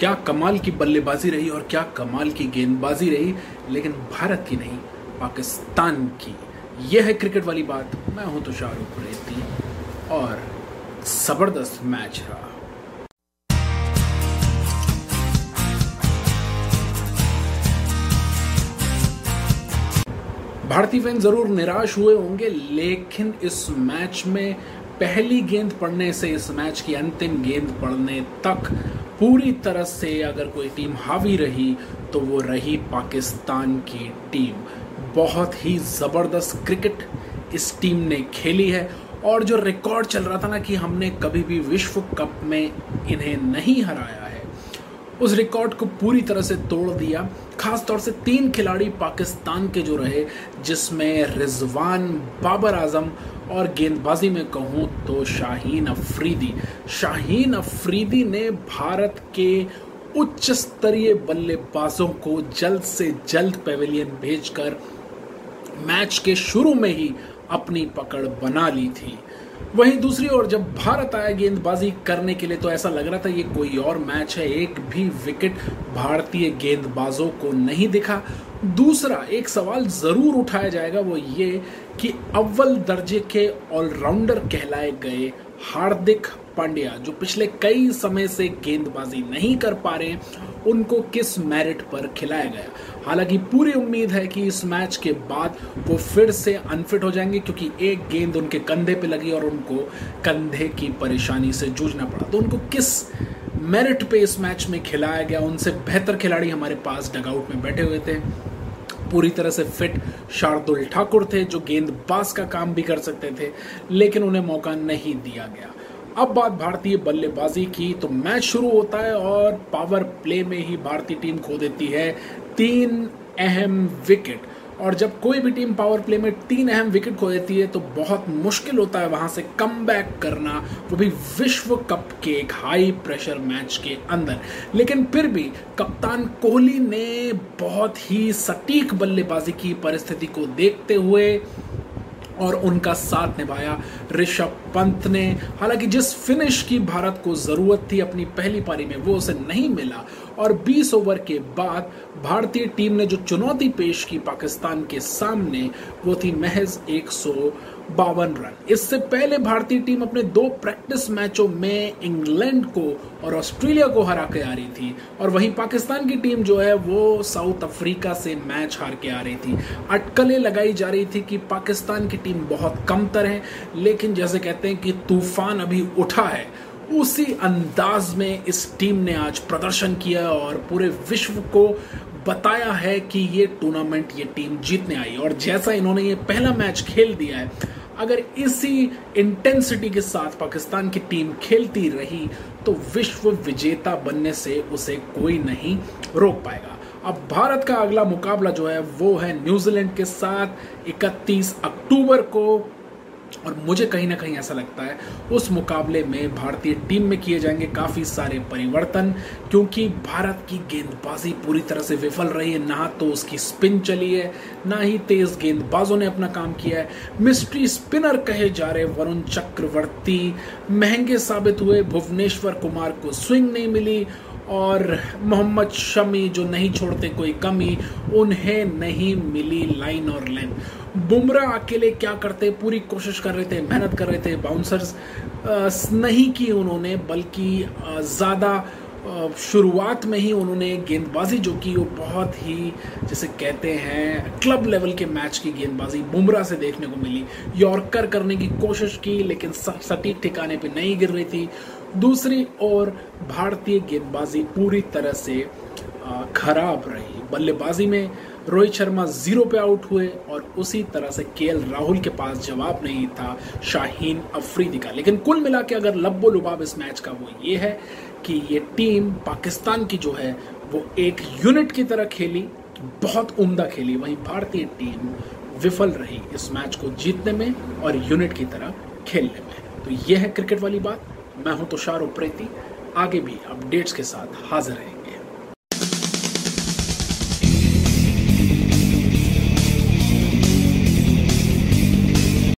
क्या कमाल की बल्लेबाजी रही और क्या कमाल की गेंदबाजी रही, लेकिन भारत की नहीं, पाकिस्तान की। यह है क्रिकेट वाली बात। मैं हूँ तो रेती और ज़बरदस्त मैच रहा। भारतीय फ़ैन ज़रूर निराश हुए होंगे, लेकिन इस मैच में पहली गेंद पड़ने से, इस मैच की अंतिम गेंद पड़ने तक पूरी तरह से अगर कोई टीम हावी रही तो वो रही पाकिस्तान की टीम। बहुत ही ज़बरदस्त क्रिकेट इस टीम ने खेली है। और जो रिकॉर्ड चल रहा था ना कि हमने कभी भी विश्व कप में इन्हें नहीं हराया है, उस रिकॉर्ड को पूरी तरह से तोड़ दिया। खास तौर से तीन खिलाड़ी पाकिस्तान के जो रहे, जिसमें रिजवान, बाबर आज़म और गेंदबाजी में कहूँ तो शाहीन अफरीदी। शाहीन अफरीदी ने भारत के उच्च स्तरीय बल्लेबाजों को जल्द से जल्द पेविलियन भेजकर मैच के शुरू में ही अपनी पकड़ बना ली थी। वहीं दूसरी ओर जब भारत आया गेंदबाजी करने के लिए तो ऐसा लग रहा था ये कोई और मैच है। एक भी विकेट भारतीय गेंदबाजों को नहीं दिखा। दूसरा एक सवाल ज़रूर उठाया जाएगा, वो ये कि अव्वल दर्जे के ऑलराउंडर कहलाए गए हार्दिक पांड्या, जो पिछले कई समय से गेंदबाजी नहीं कर पा रहे, उनको किस मेरिट पर खिलाया गया? हालाँकि पूरी उम्मीद है कि इस मैच के बाद वो फिर से अनफिट हो जाएँगे, क्योंकि एक गेंद उनके कंधे पे लगी और उनको कंधे की परेशानी से जूझना पड़ा। तो उनको किस मेरिट पे इस मैच में खिलाया गया? उनसे बेहतर खिलाड़ी हमारे पास डगआउट में बैठे हुए थे। पूरी तरह से फिट शार्दुल ठाकुर थे, जो गेंदबाज का काम भी कर सकते थे, लेकिन उन्हें मौका नहीं दिया गया। अब बात भारतीय बल्लेबाजी की तो मैच शुरू होता है और पावर प्ले में ही भारतीय टीम खो देती है। तीन अहम विकेट और जब कोई भी टीम पावर प्ले में तीन अहम विकेट खो देती है तो बहुत मुश्किल होता है वहाँ से कम करना। वो भी विश्व कप के एक हाई प्रेशर मैच के अंदर। लेकिन फिर भी कप्तान कोहली ने बहुत ही सटीक बल्लेबाजी की परिस्थिति को देखते हुए और उनका साथ निभाया। ऋषभ पंत ने, हालाँकि जिस फिनिश की भारत को ज़रूरत थी अपनी पहली पारी में, वो उसे नहीं मिला। और 20 ओवर के बाद भारतीय टीम ने जो चुनौती पेश की पाकिस्तान के सामने, वो थी महज एक सौ बावन रन। इससे पहले भारतीय टीम अपने दो प्रैक्टिस मैचों में इंग्लैंड को और ऑस्ट्रेलिया को हरा के आ रही थी। और वहीं पाकिस्तान की टीम जो है, वो साउथ अफ्रीका से मैच हार के आ रही थी। अटकलें लगाई जा रही थी कि पाकिस्तान की टीम बहुत कमतर है, लेकिन जैसे कहते हैं कि तूफ़ान अभी उठा है। उसी अंदाज में इस टीम ने आज प्रदर्शन किया और पूरे विश्व को बताया है कि ये टूर्नामेंट ये टीम जीतने आई। और जैसा इन्होंने ये पहला मैच खेल दिया है अगर इसी इंटेंसिटी के साथ पाकिस्तान की टीम खेलती रही तो विश्व विजेता बनने से उसे कोई नहीं रोक पाएगा। अब भारत का अगला मुकाबला जो है, वो है न्यूजीलैंड के साथ 31 अक्टूबर को और मुझे कहीं ना कहीं ऐसा लगता है, उस मुकाबले में भारतीय टीम में किए जाएँगे काफ़ी सारे परिवर्तन, क्योंकि भारत की गेंदबाजी पूरी तरह से विफल रही है, ना तो उसकी स्पिन चली है, ना ही तेज गेंदबाजों ने अपना काम किया है। मिस्ट्री स्पिनर कहे जा रहे वरुण चक्रवर्ती महँगे साबित हुए, भुवनेश्वर कुमार को स्विंग नहीं मिली और मोहम्मद शमी जो नहीं छोड़ते कोई कमी, उन्हें नहीं मिली लाइन और लेंथ बुमराह अकेले क्या करते? पूरी कोशिश कर रहे थे, मेहनत कर रहे थे बाउंसर्स नहीं की उन्होंने, बल्कि ज़्यादा शुरुआत में ही उन्होंने गेंदबाजी जो की, वो बहुत ही, जैसे कहते हैं क्लब लेवल के मैच की गेंदबाजी बुमराह से देखने को मिली। यॉर्कर करने की कोशिश की, लेकिन सटीक ठिकाने पे नहीं गिर रही थी। दूसरी ओर भारतीय गेंदबाजी पूरी तरह से खराब रही। बल्लेबाजी में रोहित शर्मा ज़ीरो पे आउट हुए और उसी तरह से के राहुल के पास जवाब नहीं था, शाहीन अफरीदी का। लेकिन कुल मिला के अगर लब्बो लुबाब इस मैच का, वो ये है कि ये टीम पाकिस्तान की जो है, वो एक यूनिट की तरह खेली, बहुत उम्दा खेली। वहीं भारतीय टीम विफल रही इस मैच को जीतने में और यूनिट की तरह खेलने में। तो यह है क्रिकेट वाली बात। मैं हूँ तुषार उप्रेती। आगे भी अपडेट्स के साथ हाजिर है